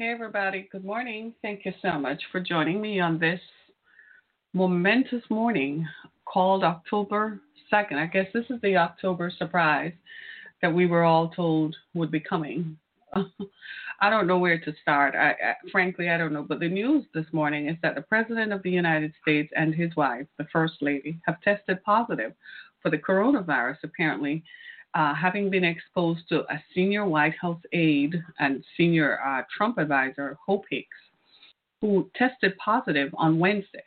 Hey, everybody. Good morning. Thank you so much for joining me on this momentous morning called October 2nd. I guess this is the October surprise that we were all told would be coming. I don't know where to start. I, I, frankly, I don't know. But the news this morning is that the President of the United States and his wife, the First Lady, have tested positive for the coronavirus, apparently, uh, having been exposed to a senior White House aide and senior uh, Trump advisor, Hope Hicks, who tested positive on Wednesday.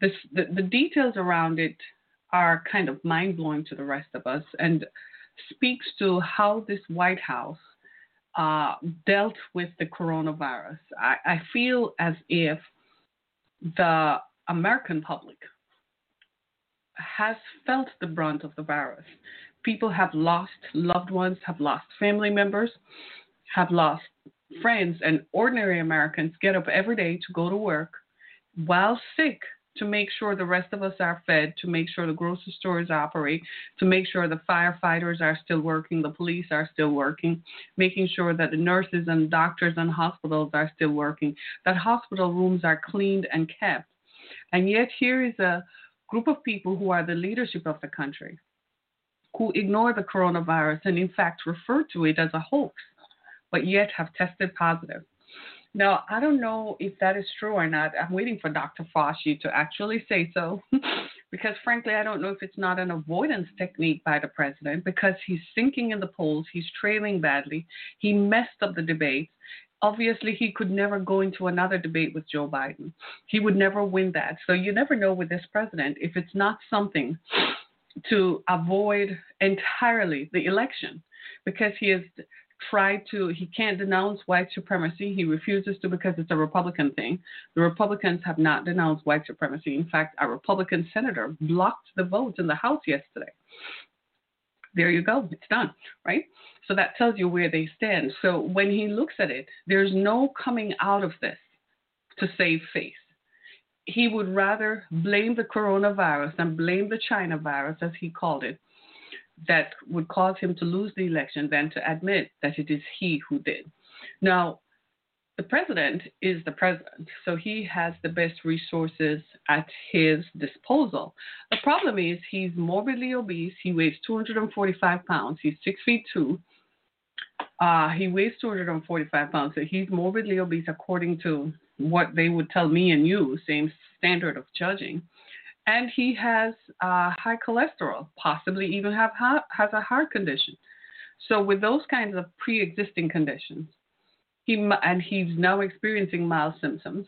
This, the, the details around it are kind of mind blowing to the rest of us and speaks to how this White House uh, dealt with the coronavirus. I, I feel as if the American public has felt the brunt of the virus. People have lost loved ones, have lost family members, have lost friends, and ordinary Americans get up every day to go to work while sick to make sure the rest of us are fed, to make sure the grocery stores operate, to make sure the firefighters are still working, the police are still working, making sure that the nurses and doctors and hospitals are still working, that hospital rooms are cleaned and kept. And yet, here is a group of people who are the leadership of the country who ignore the coronavirus and, in fact, refer to it as a hoax, but yet have tested positive. Now, I don't know if that is true or not. I'm waiting for Dr. Fauci to actually say so, because frankly, I don't know if it's not an avoidance technique by the president because he's sinking in the polls, he's trailing badly, he messed up the debates. Obviously, he could never go into another debate with Joe Biden. He would never win that. So you never know with this president if it's not something to avoid entirely the election because he has tried to, he can't denounce white supremacy. He refuses to because it's a Republican thing. The Republicans have not denounced white supremacy. In fact, a Republican senator blocked the vote in the House yesterday. There you go, it's done, right? So that tells you where they stand. So when he looks at it, there's no coming out of this to save face. He would rather blame the coronavirus and blame the China virus, as he called it, that would cause him to lose the election than to admit that it is he who did. Now, the president is the president, so he has the best resources at his disposal. The problem is he's morbidly obese. He weighs 245 pounds. He's six feet two. Uh, he weighs 245 pounds, so he's morbidly obese according to what they would tell me and you, same standard of judging and he has uh, high cholesterol, possibly even have has a heart condition. So with those kinds of pre-existing conditions, he and he's now experiencing mild symptoms.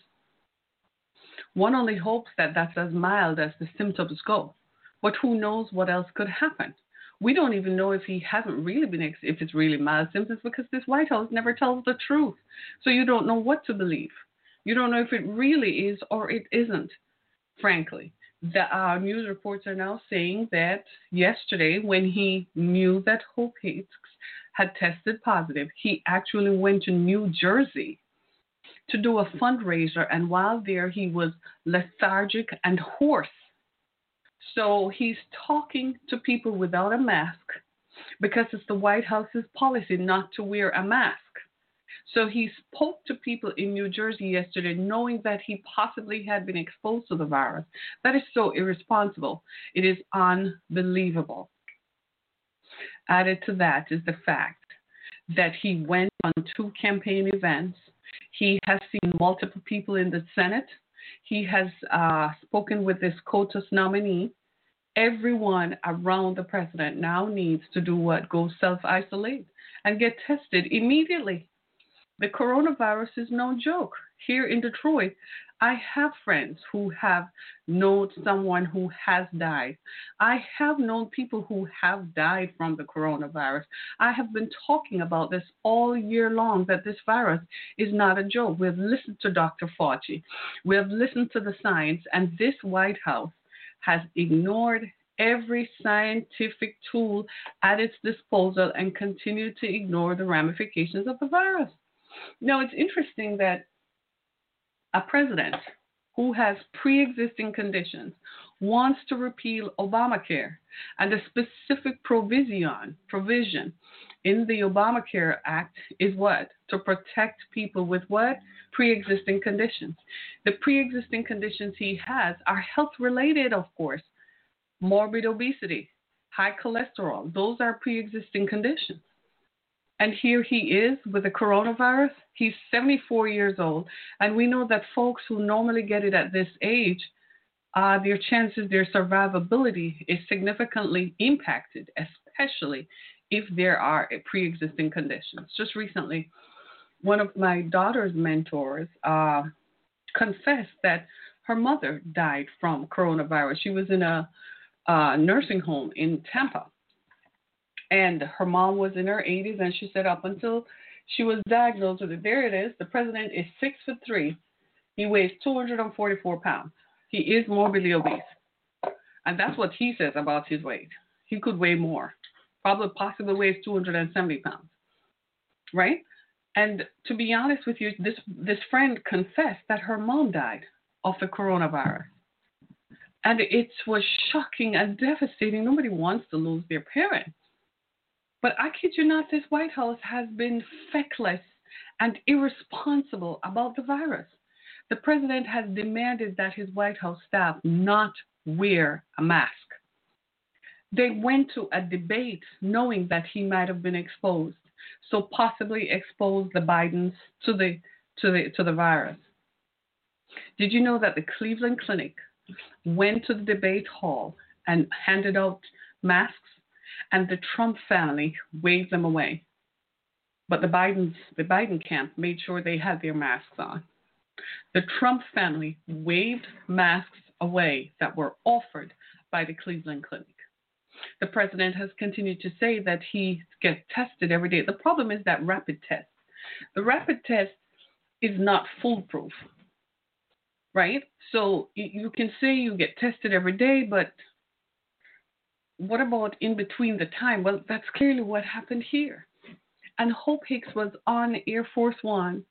One only hopes that that's as mild as the symptoms go, but who knows what else could happen? We don't even know if he hasn't really been if it's really mild symptoms because this White House never tells the truth. So you don't know what to believe. You don't know if it really is or it isn't, frankly the uh, news reports are now saying that yesterday, when he knew that Hope Hicks had tested positive, he actually went to New Jersey to do a fundraiser, and while there, he was lethargic and hoarse. So he's talking to people without a mask because it's the White House's policy not to wear a mask. So he spoke to people in New Jersey yesterday knowing that he possibly had been exposed to the virus. That is so irresponsible. It is unbelievable. Added to that is the fact that he went on two campaign events. He has seen multiple people in the Senate. He has uh, spoken with this SCOTUS nominee. Everyone around the president now needs to do what? Go self isolate and get tested immediately The coronavirus is no joke. Here in Detroit, I have friends who have known someone who has died. I have known people who have died from the coronavirus. I have been talking about this all year long that this virus is not a joke. We've listened to Dr. Fauci, we have listened to the science, and this White House has ignored every scientific tool at its disposal and continued to ignore the ramifications of the virus. Now, it's interesting that a president who has pre existing conditions wants to repeal Obamacare and a specific provision provision in the Obamacare Act is what? To protect people with what? Pre existing conditions. The pre existing conditions he has are health related, of course. Morbid obesity, high cholesterol, those are pre existing conditions. And here he is with the coronavirus. He's 74 years old. And we know that folks who normally get it at this age, uh, their chances, their survivability is significantly impacted, especially if there are pre existing conditions. Just recently, one of my daughter's mentors uh, confessed that her mother died from coronavirus. She was in a uh, nursing home in Tampa and her mom was in her 80s, and she said up until she was diagnosed with it. There it is. The president is six foot three. He weighs 244 pounds. He is morbidly obese, and that's what he says about his weight. He could weigh more. Probably, possibly weighs 270 pounds. Right? And to be honest with you, this this friend confessed that her mom died of the coronavirus. And it was shocking and devastating. Nobody wants to lose their parent. But I kid you not, this White House has been feckless and irresponsible about the virus. The president has demanded that his White House staff not wear a mask. They went to a debate knowing that he might have been exposed, so possibly exposed the Bidens to the to the to the virus. Did you know that the Cleveland Clinic went to the debate hall and handed out masks and the Trump family waved them away. But the Bidens, the Biden camp made sure they had their masks on. The Trump family waved masks away that were offered by the Cleveland Clinic. The president has continued to say that he gets tested every day. The problem is that rapid test. The rapid test is not foolproof, right? So you can say you get tested every day, but what about in between the time? Well, that's clearly what happened here. And Hope Hicks was on Air Force One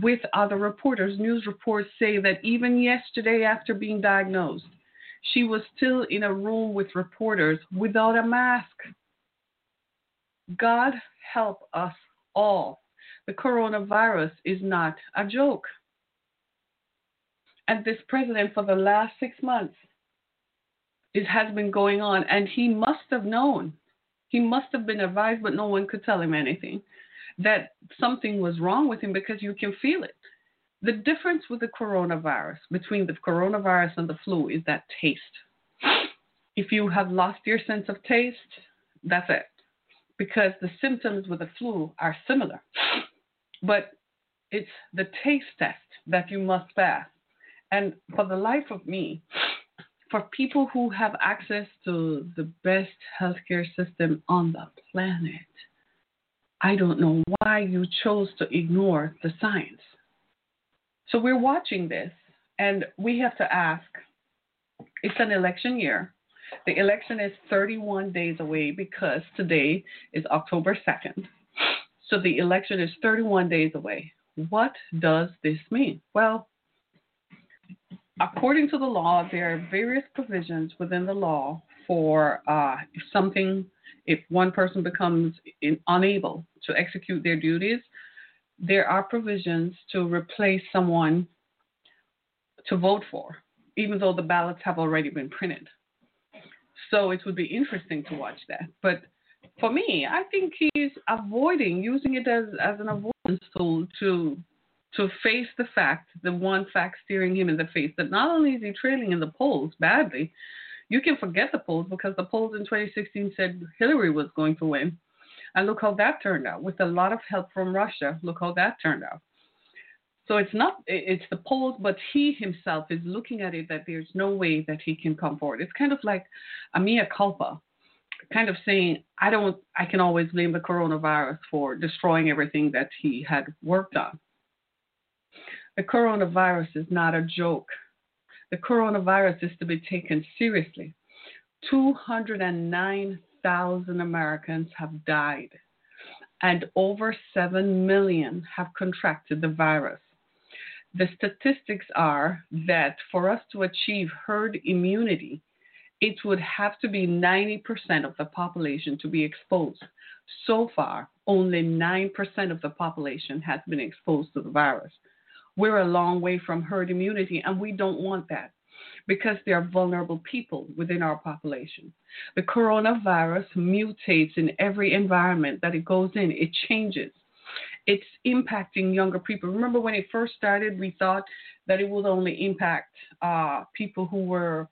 with other reporters. News reports say that even yesterday, after being diagnosed, she was still in a room with reporters without a mask. God help us all. The coronavirus is not a joke. And this president, for the last six months, it has been going on, and he must have known. He must have been advised, but no one could tell him anything. That something was wrong with him because you can feel it. The difference with the coronavirus, between the coronavirus and the flu, is that taste. If you have lost your sense of taste, that's it. Because the symptoms with the flu are similar. But it's the taste test that you must pass. And for the life of me, for people who have access to the best healthcare system on the planet, I don't know why you chose to ignore the science. So we're watching this, and we have to ask it's an election year. The election is 31 days away because today is October 2nd. So the election is 31 days away. What does this mean? Well, according to the law, there are various provisions within the law for uh, if something, if one person becomes in, unable to execute their duties, there are provisions to replace someone to vote for, even though the ballots have already been printed. So it would be interesting to watch that. But for me, I think he's avoiding using it as, as an avoidance tool to to face the fact, the one fact staring him in the face, that not only is he trailing in the polls badly, you can forget the polls because the polls in 2016 said Hillary was going to win. And look how that turned out. With a lot of help from Russia, look how that turned out. So it's not it's the polls, but he himself is looking at it that there's no way that he can come forward. It's kind of like a mea culpa, kind of saying I don't I can always blame the coronavirus for destroying everything that he had worked on. The coronavirus is not a joke. The coronavirus is to be taken seriously. 209,000 Americans have died, and over 7 million have contracted the virus. The statistics are that for us to achieve herd immunity, it would have to be 90% of the population to be exposed. So far, only 9% of the population has been exposed to the virus. We're a long way from herd immunity, and we don't want that because there are vulnerable people within our population. The coronavirus mutates in every environment that it goes in, it changes. It's impacting younger people. Remember when it first started, we thought that it would only impact uh, people who were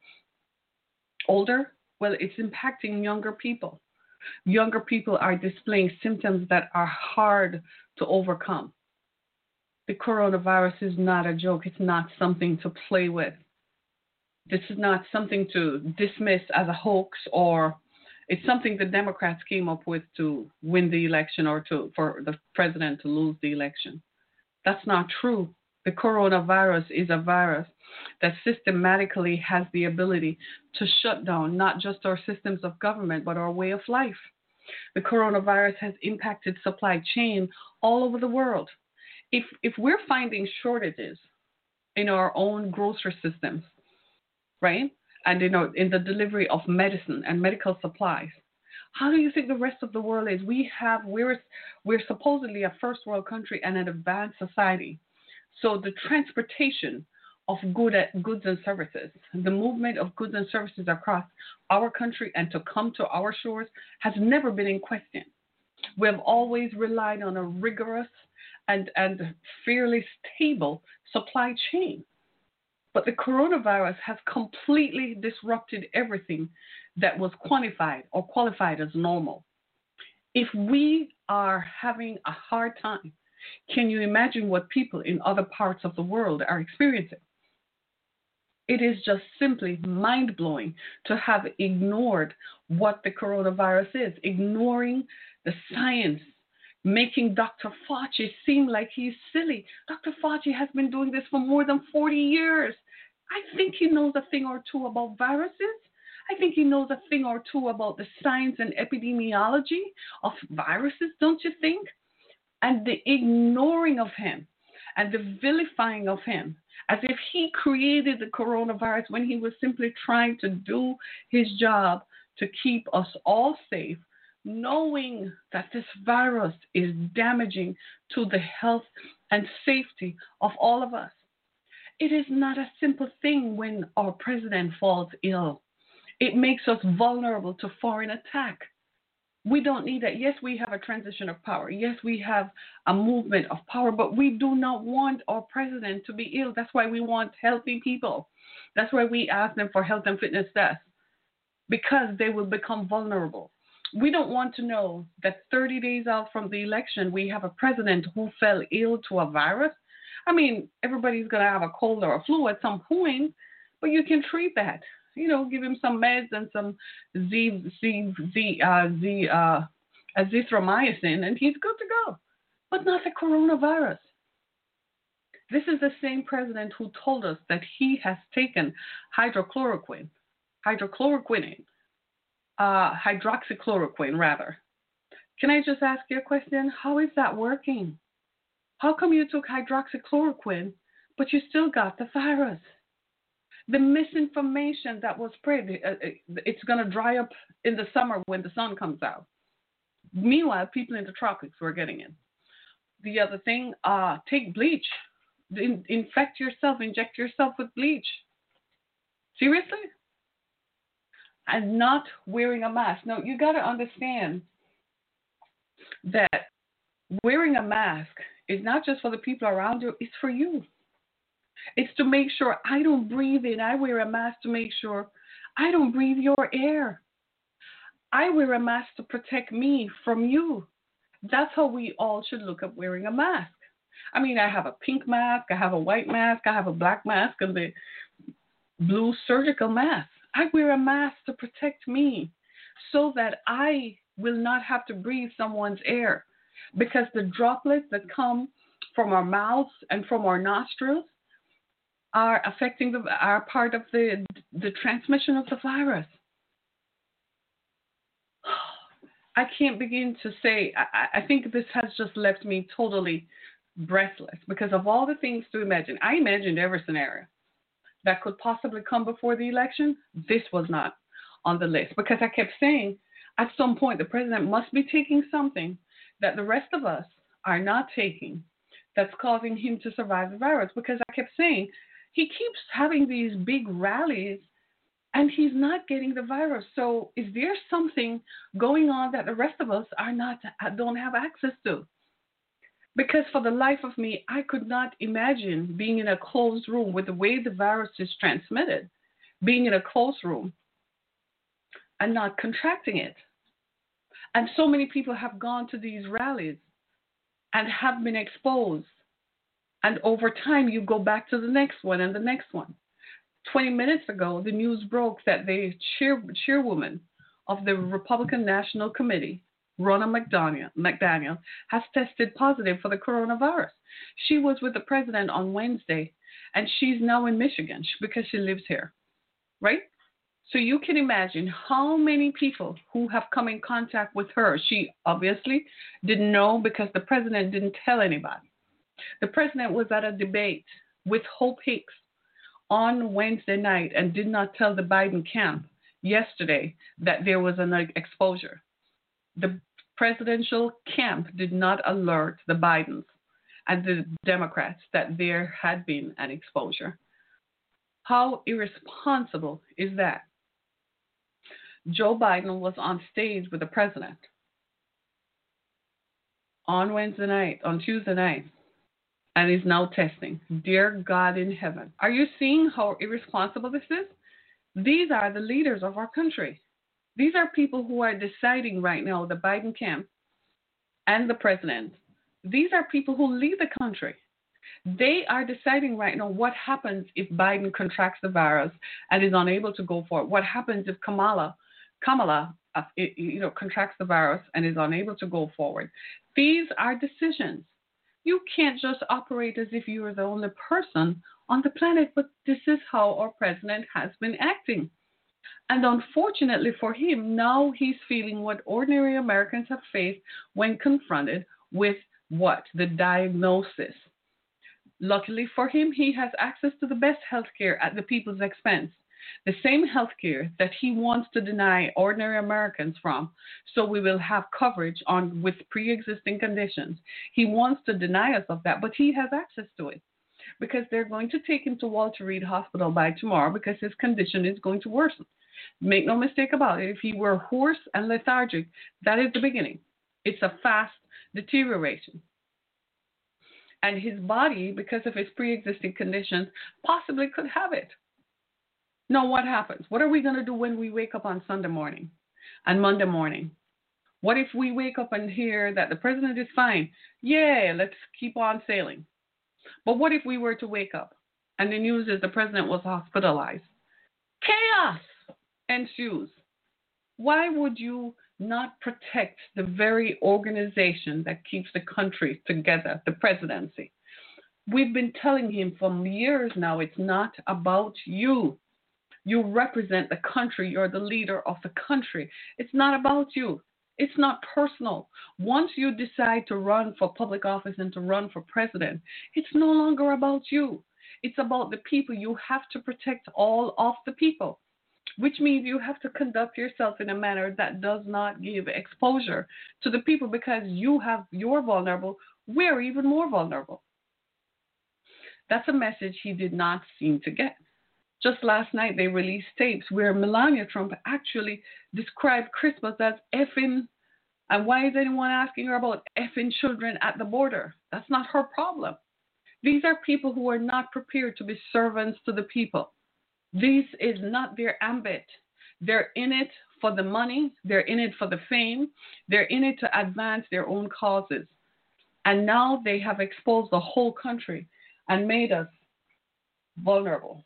older. Well, it's impacting younger people. Younger people are displaying symptoms that are hard to overcome. The coronavirus is not a joke, it's not something to play with. This is not something to dismiss as a hoax or it's something the Democrats came up with to win the election or to for the president to lose the election. That's not true. The coronavirus is a virus that systematically has the ability to shut down not just our systems of government but our way of life. The coronavirus has impacted supply chain all over the world. If if we're finding shortages in our own grocery systems, right? And you know, in the delivery of medicine and medical supplies. How do you think the rest of the world is? We have we're we're supposedly a first world country and an advanced society. So the transportation of good goods and services, the movement of goods and services across our country and to come to our shores has never been in question. We have always relied on a rigorous and, and fairly stable supply chain. But the coronavirus has completely disrupted everything that was quantified or qualified as normal. If we are having a hard time, can you imagine what people in other parts of the world are experiencing? It is just simply mind blowing to have ignored what the coronavirus is, ignoring the science, making Dr. Fauci seem like he's silly. Dr. Fauci has been doing this for more than 40 years. I think he knows a thing or two about viruses. I think he knows a thing or two about the science and epidemiology of viruses, don't you think? And the ignoring of him and the vilifying of him as if he created the coronavirus when he was simply trying to do his job to keep us all safe, knowing that this virus is damaging to the health and safety of all of us. It is not a simple thing when our president falls ill. It makes us vulnerable to foreign attack. We don't need that. Yes, we have a transition of power. Yes, we have a movement of power, but we do not want our president to be ill. That's why we want healthy people. That's why we ask them for health and fitness tests because they will become vulnerable. We don't want to know that 30 days out from the election, we have a president who fell ill to a virus. I mean, everybody's going to have a cold or a flu at some point, but you can treat that you know, give him some meds and some Z Z Z uh, Z uh, azithromycin, and he's good to go. But not the coronavirus. This is the same president who told us that he has taken hydrochloroquine, hydrochloroquine, uh, hydroxychloroquine rather. Can I just ask you a question? How is that working? How come you took hydroxychloroquine, but you still got the virus? the misinformation that was spread, uh, uh, it's going to dry up in the summer when the sun comes out. Meanwhile, people in the tropics were getting it. The other thing, uh, take bleach. In- infect yourself, inject yourself with bleach. Seriously? And not wearing a mask. Now, you got to understand that wearing a mask is not just for the people around you, it's for you. It's to make sure I don't breathe in. I wear a mask to make sure I don't breathe your air. I wear a mask to protect me from you That's how we all should look at wearing a mask. I mean, I have a pink mask, I have a white mask, I have a black mask, and the blue surgical mask. I wear a mask to protect me so that I will not have to breathe someone's air because the droplets that come from our mouths and from our nostrils are affecting the are part of the the transmission of the virus. I can't begin to say. I, I think this has just left me totally breathless because of all the things to imagine. I imagined every scenario that could possibly come before the election. This was not on the list because I kept saying at some point the president must be taking something that the rest of us are not taking that's causing him to survive the virus because I kept saying he keeps having these big rallies and he's not getting the virus. So is there something going on that the rest of us are not don't have access to? Because for the life of me, I could not imagine being in a closed room with the way the virus is transmitted, being in a closed room and not contracting it. And so many people have gone to these rallies and have been exposed. And over time, you go back to the next one and the next one. 20 minutes ago, the news broke that the chair, chairwoman of the Republican National Committee, Ronna McDaniel, McDaniel, has tested positive for the coronavirus. She was with the president on Wednesday, and she's now in Michigan because she lives here, right? So you can imagine how many people who have come in contact with her. She obviously didn't know because the president didn't tell anybody. The president was at a debate with Hope Hicks on Wednesday night and did not tell the Biden camp yesterday that there was an exposure. The presidential camp did not alert the Bidens and the Democrats that there had been an exposure. How irresponsible is that? Joe Biden was on stage with the president on Wednesday night, on Tuesday night, and is now testing. Dear God in heaven, are you seeing how irresponsible this is? These are the leaders of our country. These are people who are deciding right now, the Biden camp and the president. These are people who lead the country. They are deciding right now what happens if Biden contracts the virus and is unable to go for it. What happens if Kamala, Kamala, uh, you know, contracts the virus and is unable to go forward. These are decisions. You can't just operate as if you are the only person on the planet, but this is how our president has been acting. And unfortunately for him, now he's feeling what ordinary Americans have faced when confronted with what? The diagnosis. Luckily for him, he has access to the best health care at the people's expense. The same health care that he wants to deny ordinary Americans from, so we will have coverage on with pre-existing conditions. He wants to deny us of that, but he has access to it because they're going to take him to Walter Reed Hospital by tomorrow because his condition is going to worsen. Make no mistake about it. If he were hoarse and lethargic, that is the beginning. It's a fast deterioration. And his body, because of his pre existing conditions, possibly could have it. Now, what happens? What are we going to do when we wake up on Sunday morning and Monday morning? What if we wake up and hear that the president is fine? Yeah, let's keep on sailing. But what if we were to wake up and the news is the president was hospitalized? Chaos ensues. Why would you not protect the very organization that keeps the country together, the presidency? We've been telling him for years now it's not about you. You represent the country. You're the leader of the country. It's not about you. It's not personal. Once you decide to run for public office and to run for president, it's no longer about you. It's about the people. You have to protect all of the people, which means you have to conduct yourself in a manner that does not give exposure to the people because you have you're vulnerable. We're even more vulnerable. That's a message he did not seem to get. Just last night, they released tapes where Melania Trump actually described Christmas as effing. And why is anyone asking her about effing children at the border? That's not her problem. These are people who are not prepared to be servants to the people. This is not their ambit. They're in it for the money, they're in it for the fame, they're in it to advance their own causes. And now they have exposed the whole country and made us vulnerable.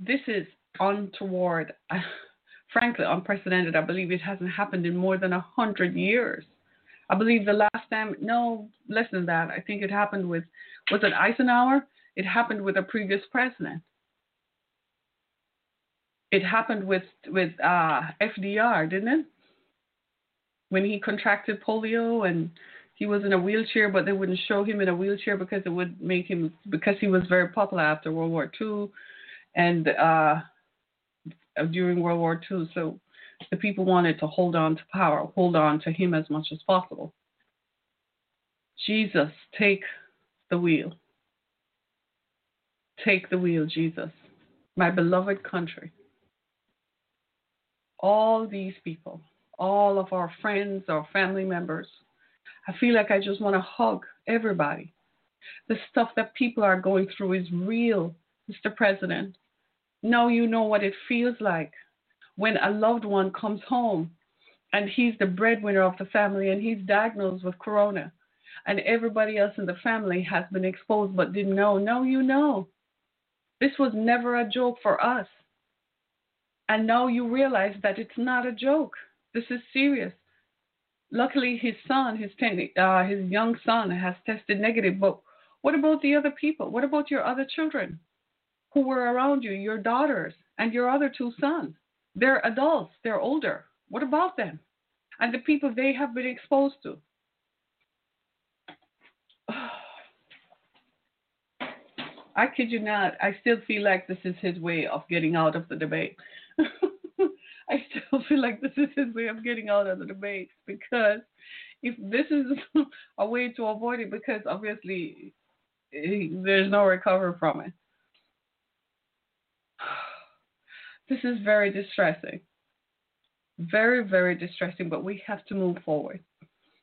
This is untoward, frankly, unprecedented. I believe it hasn't happened in more than a hundred years. I believe the last time, no, less than that. I think it happened with, was it Eisenhower? It happened with a previous president. It happened with with uh, FDR, didn't it? When he contracted polio and he was in a wheelchair, but they wouldn't show him in a wheelchair because it would make him because he was very popular after World War II and uh, during World War II. So the people wanted to hold on to power, hold on to him as much as possible. Jesus, take the wheel. Take the wheel, Jesus. My beloved country. All these people, all of our friends, our family members, I feel like I just want to hug everybody. The stuff that people are going through is real, Mr. President. Now you know what it feels like when a loved one comes home and he's the breadwinner of the family and he's diagnosed with corona and everybody else in the family has been exposed but didn't know. No, you know. This was never a joke for us. And now you realize that it's not a joke. This is serious. Luckily, his son, his ten, uh, his young son, has tested negative. But what about the other people? What about your other children who were around you, your daughters and your other two sons? They're adults, they're older. What about them? And the people they have been exposed to. I kid you not, I still feel like this is his way of getting out of the debate. I still feel like this is his way of getting out of the debate because if this is a way to avoid it, because obviously there's no recovery from it. This is very distressing. Very, very distressing, but we have to move forward.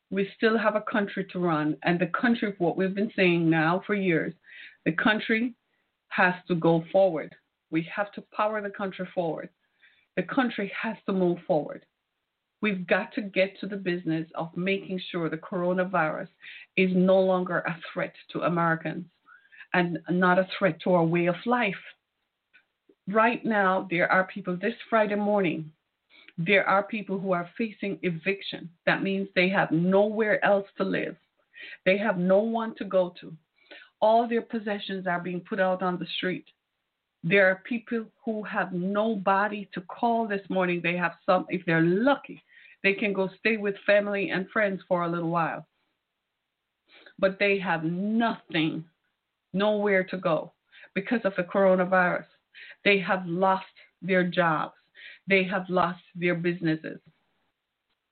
We still have a country to run, and the country, what we've been saying now for years, the country has to go forward. We have to power the country forward. The country has to move forward. We've got to get to the business of making sure the coronavirus is no longer a threat to Americans and not a threat to our way of life right now, there are people this Friday morning, there are people who are facing eviction. That means they have nowhere else to live, they have no one to go to. All their possessions are being put out on the street. There are people who have nobody to call this morning. They have some, if they're lucky, they can go stay with family and friends for a little while. But they have nothing, nowhere to go because of the coronavirus. They have lost their jobs, they have lost their businesses.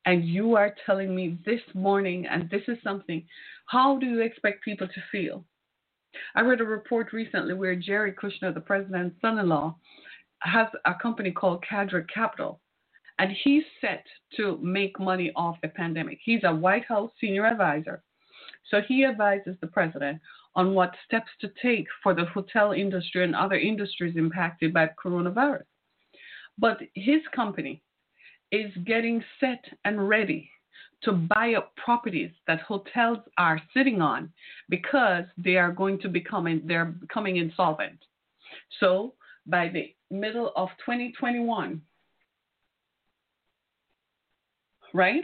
And you are telling me this morning, and this is something, how do you expect people to feel? I read a report recently where Jerry Kushner, the president's son in law, has a company called Cadre Capital, and he's set to make money off the pandemic. He's a White House senior advisor. So he advises the president on what steps to take for the hotel industry and other industries impacted by coronavirus. But his company is getting set and ready to buy up properties that hotels are sitting on because they are going to become they're becoming insolvent. So by the middle of 2021, right?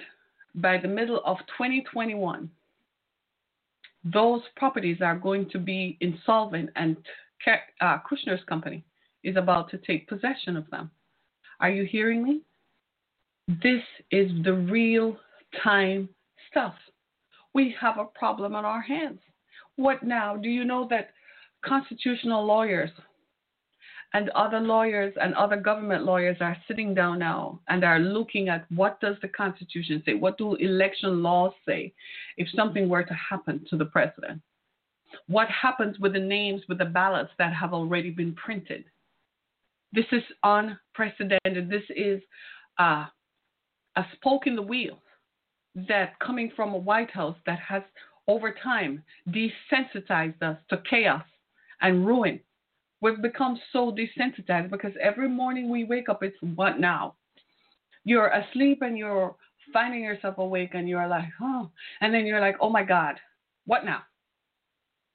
By the middle of 2021, those properties are going to be insolvent and uh, Kushner's company is about to take possession of them. Are you hearing me? This is the real time stuff. We have a problem on our hands. What now? Do you know that constitutional lawyers and other lawyers and other government lawyers are sitting down now and are looking at what does the constitution say what do election laws say if something were to happen to the president what happens with the names with the ballots that have already been printed this is unprecedented this is uh, a spoke in the wheel that coming from a white house that has over time desensitized us to chaos and ruin We've become so desensitized because every morning we wake up, it's what now? You're asleep and you're finding yourself awake and you're like, oh, and then you're like, oh my God, what now?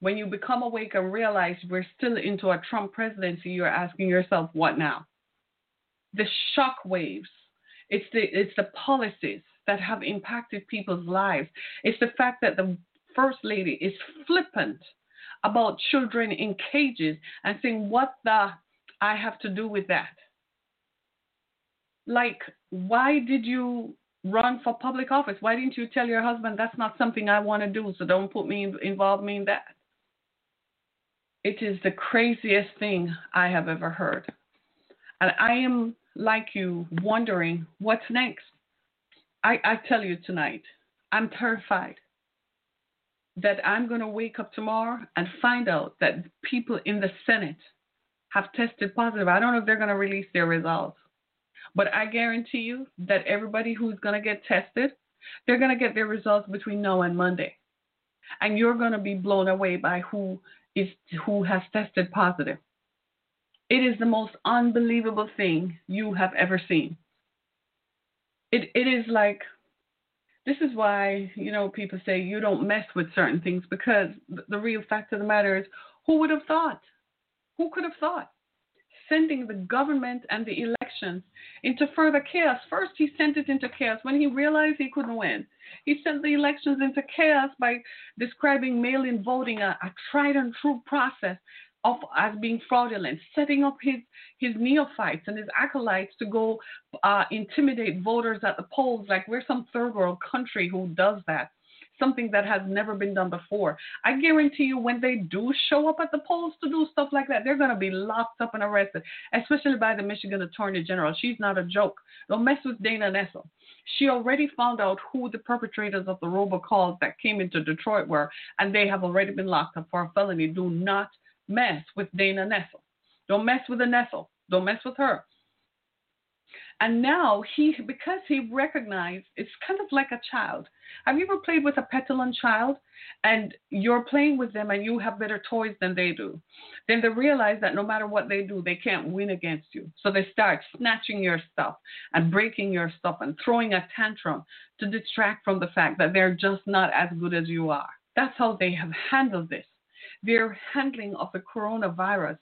When you become awake and realize we're still into a Trump presidency, you're asking yourself, what now? The shock waves. It's the it's the policies that have impacted people's lives. It's the fact that the first lady is flippant about children in cages and saying, What the I have to do with that? Like, why did you run for public office? Why didn't you tell your husband that's not something I want to do, so don't put me involve me in that? It is the craziest thing I have ever heard. And I am like you wondering what's next. I, I tell you tonight, I'm terrified that I'm going to wake up tomorrow and find out that people in the Senate have tested positive. I don't know if they're going to release their results, but I guarantee you that everybody who's going to get tested, they're going to get their results between now and Monday. And you're going to be blown away by who is who has tested positive. It is the most unbelievable thing you have ever seen. It it is like this is why you know people say you don't mess with certain things because the real fact of the matter is who would have thought? Who could have thought? Sending the government and the elections into further chaos. First he sent it into chaos. When he realized he couldn't win he sent the elections into chaos by describing mail-in voting a, a tried and true process of as being fraudulent, setting up his his neophytes and his acolytes to go uh, intimidate voters at the polls. Like we're some third world country who does that, something that has never been done before. I guarantee you, when they do show up at the polls to do stuff like that, they're going to be locked up and arrested, especially by the Michigan Attorney General. She's not a joke. Don't mess with Dana Nessel. She already found out who the perpetrators of the robocalls that came into Detroit were, and they have already been locked up for a felony. Do not mess with Dana Nessel. Don't mess with the Nessel. Don't mess with her. And now he, because he recognized, it's kind of like a child. Have you ever played with a petulant child and you're playing with them and you have better toys than they do? Then they realize that no matter what they do, they can't win against you. So they start snatching your stuff and breaking your stuff and throwing a tantrum to distract from the fact that they're just not as good as you are. That's how they have handled this their handling of the coronavirus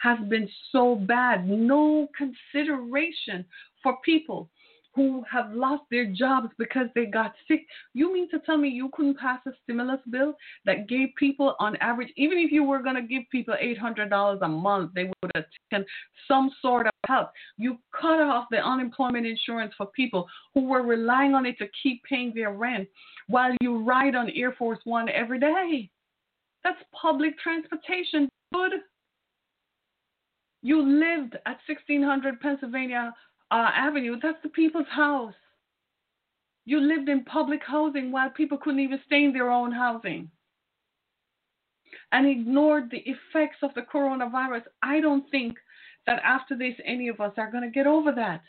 has been so bad. No consideration for people who have lost their jobs because they got sick. You mean to tell me you couldn't pass a stimulus bill that gave people, on average, even if you were going to give people $800 a month, they would have taken some sort of help. You cut off the unemployment insurance for people who were relying on it to keep paying their rent while you ride on Air Force One every day. That's public transportation, dude. You lived at 1600 Pennsylvania uh, Avenue. That's the people's house. You lived in public housing while people couldn't even stay in their own housing and ignored the effects of the coronavirus. I don't think that after this, any of us are going to get over that.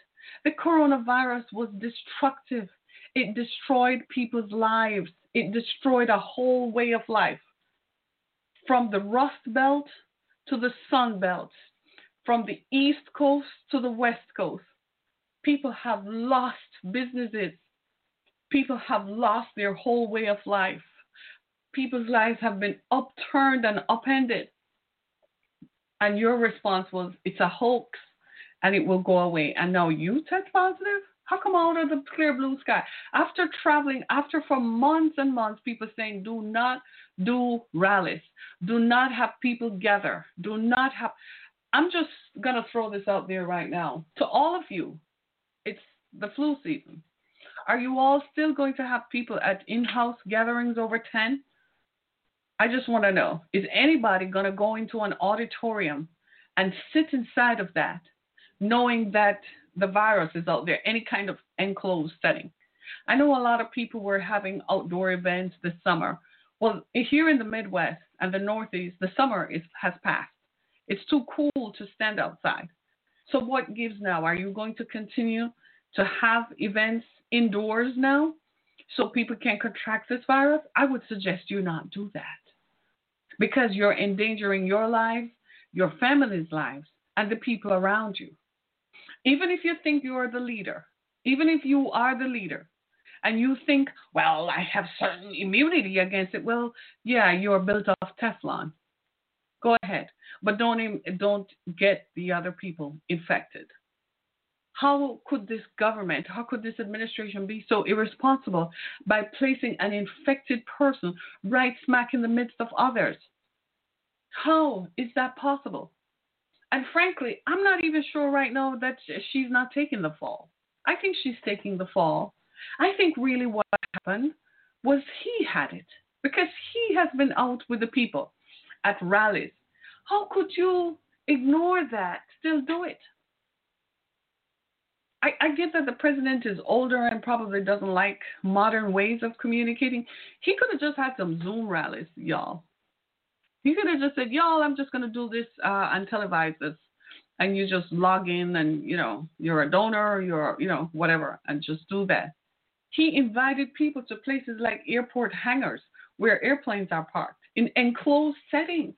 The coronavirus was destructive, it destroyed people's lives, it destroyed a whole way of life from the Rust Belt to the Sun Belt, from the East Coast to the West Coast. People have lost businesses. People have lost their whole way of life. People's lives have been upturned and upended. And your response was, it's a hoax and it will go away. And now you test positive? How come out of the clear blue sky? After traveling, after for months and months, people saying, do not do rallies, do not have people gather, do not have. I'm just going to throw this out there right now. To all of you, it's the flu season. Are you all still going to have people at in house gatherings over 10? I just want to know is anybody going to go into an auditorium and sit inside of that knowing that the virus is out there, any kind of enclosed setting. I know a lot of people were having outdoor events this summer. Well, here in the Midwest and the Northeast, the summer is, has passed. It's too cool to stand outside. So, what gives now? Are you going to continue to have events indoors now so people can contract this virus? I would suggest you not do that because you're endangering your lives, your family's lives, and the people around you. Even if you think you are the leader, even if you are the leader, and you think, well, I have certain immunity against it. Well, yeah, you're built off Teflon. Go ahead, but don't don't get the other people infected. How could this government, how could this administration be so irresponsible by placing an infected person right smack in the midst of others? How is that possible? And frankly, I'm not even sure right now that she's not taking the fall. I think she's taking the fall. I think really what happened was he had it because he has been out with the people at rallies. How could you ignore that, still do it? I, I get that the president is older and probably doesn't like modern ways of communicating. He could have just had some Zoom rallies, y'all. He could have just said, y'all, I'm just going to do this uh, and televise this. And you just log in and, you know, you're a donor, you're, you know, whatever, and just do that. He invited people to places like airport hangars where airplanes are parked in enclosed settings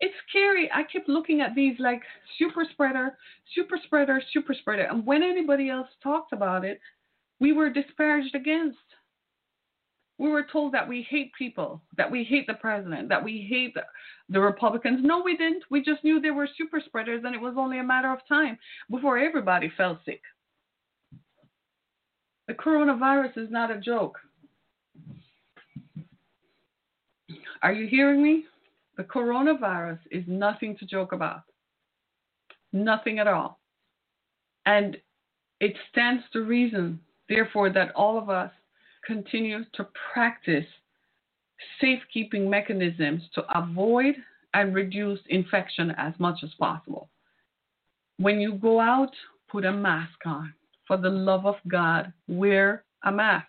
it's scary. I kept looking at these like super spreader, super spreader, super spreader. And when anybody else talked about it, we were disparaged against. We were told that we hate people, that we hate the president, that we hate the, the Republicans. No, we didn't. We just knew they were super spreaders, and it was only a matter of time before everybody fell sick. The coronavirus is not a joke. Are you hearing me? The coronavirus is nothing to joke about. Nothing at all. And it stands to reason, therefore, that all of us continue to practice safekeeping mechanisms to avoid and reduce infection as much as possible. When you go out, put a mask on. For the love of God, wear a mask.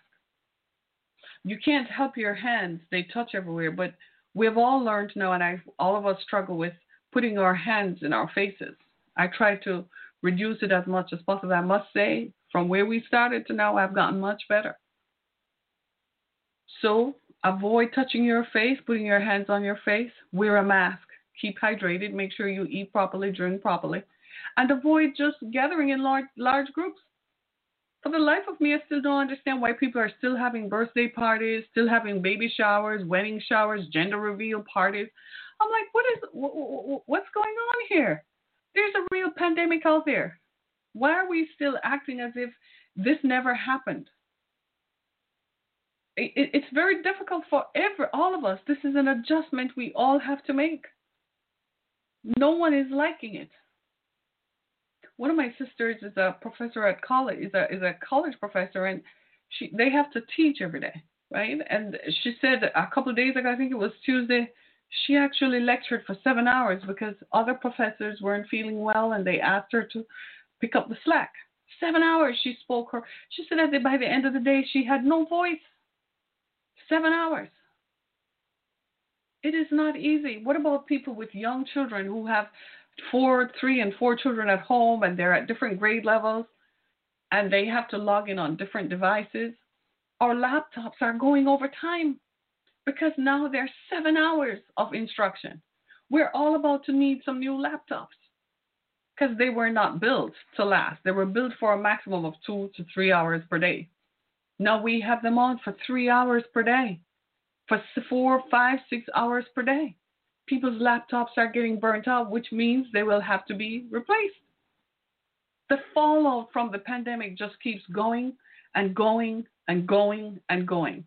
You can't help your hands, they touch everywhere, but We've all learned now, and I, all of us struggle with putting our hands in our faces. I try to reduce it as much as possible. I must say, from where we started to now, I've gotten much better. So avoid touching your face, putting your hands on your face, wear a mask, keep hydrated, make sure you eat properly, drink properly, and avoid just gathering in large, large groups for the life of me, I still don't understand why people are still having birthday parties, still having baby showers, wedding showers, gender reveal parties. I'm like, what is what's going on here? There's a real pandemic out there. Why are we still acting as if this never happened? it's very difficult for every all of us. This is an adjustment we all have to make. No one is liking it one of my sisters is a professor at college is a is a college professor and she they have to teach every day right? And she said a couple of days ago i think it was tuesday she actually lectured for seven hours because other professors weren't feeling well and they asked her to pick up the slack. Seven hours she spoke her she said that by the end of the day she had no voice. Seven hours. It is not easy. What about people with young children who have four, three, and four children at home, and they're at different grade levels, and they have to log in on different devices. Our laptops are going over time because now there's seven hours of instruction. We're all about to need some new laptops because they were not built to last. They were built for a maximum of two to three hours per day. Now we have them on for three hours per day, for four, five, six hours per day people's laptops are getting burnt out, which means they will have to be replaced. The fallout from the pandemic just keeps going and going and going and going.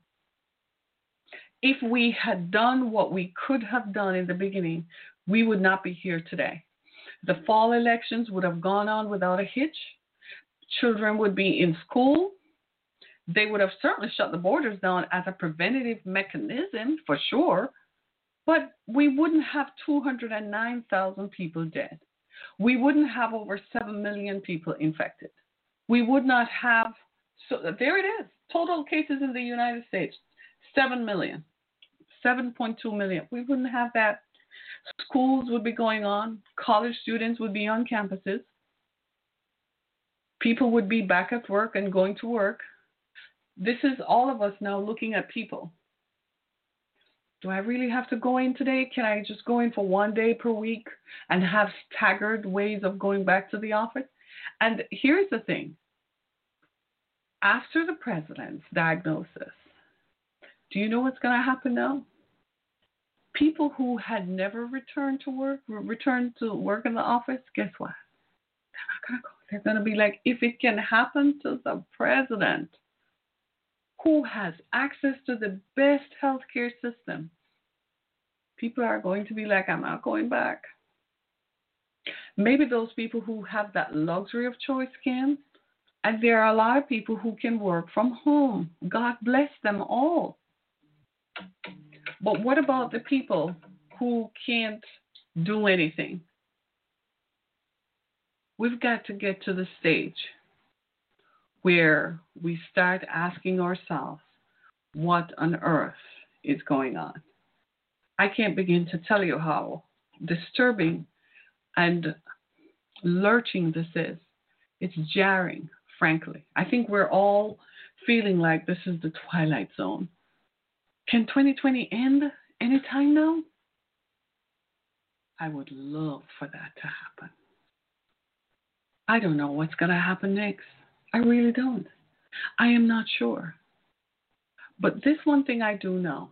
If we had done what we could have done in the beginning, we would not be here today. The fall elections would have gone on without a hitch. Children would be in school. They would have certainly shut the borders down as a preventative mechanism for sure but we wouldn't have 209,000 people dead. We wouldn't have over 7 million people infected. We would not have, so there it is, total cases in the United States 7 million, 7.2 million. We wouldn't have that. Schools would be going on, college students would be on campuses, people would be back at work and going to work. This is all of us now looking at people Do I really have to go in today? Can I just go in for one day per week and have staggered ways of going back to the office? And here's the thing after the president's diagnosis, do you know what's going to happen now? People who had never returned to work, returned to work in the office, guess what? They're not going to go. They're going to be like, if it can happen to the president, who has access to the best healthcare system, people are going to be like, I'm not going back. Maybe those people who have that luxury of choice can, and there are a lot of people who can work from home. God bless them all. But what about the people who can't do anything? We've got to get to the stage where we start asking ourselves, what on earth is going on? I can't begin to tell you how disturbing and lurching this is. It's jarring, frankly. I think we're all feeling like this is the twilight zone. Can 2020 end anytime now? I would love for that to happen. I don't know what's going to happen next. I really don't. I am not sure. But this one thing I do know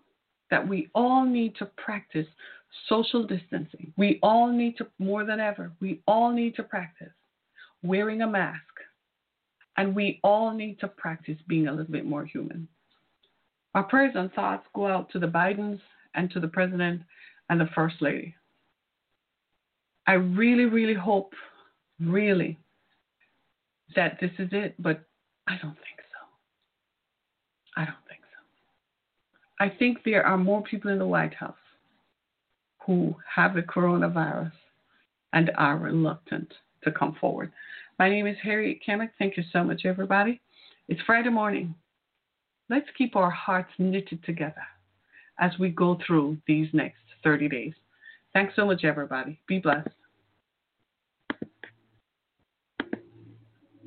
that we all need to practice social distancing. We all need to, more than ever, we all need to practice wearing a mask. And we all need to practice being a little bit more human. Our prayers and thoughts go out to the Bidens and to the President and the First Lady. I really, really hope, really, that this is it, but I don't think so. I don't think so. I think there are more people in the White House who have the coronavirus and are reluctant to come forward. My name is Harriet Kemick. Thank you so much, everybody. It's Friday morning. Let's keep our hearts knitted together as we go through these next 30 days. Thanks so much, everybody. Be blessed.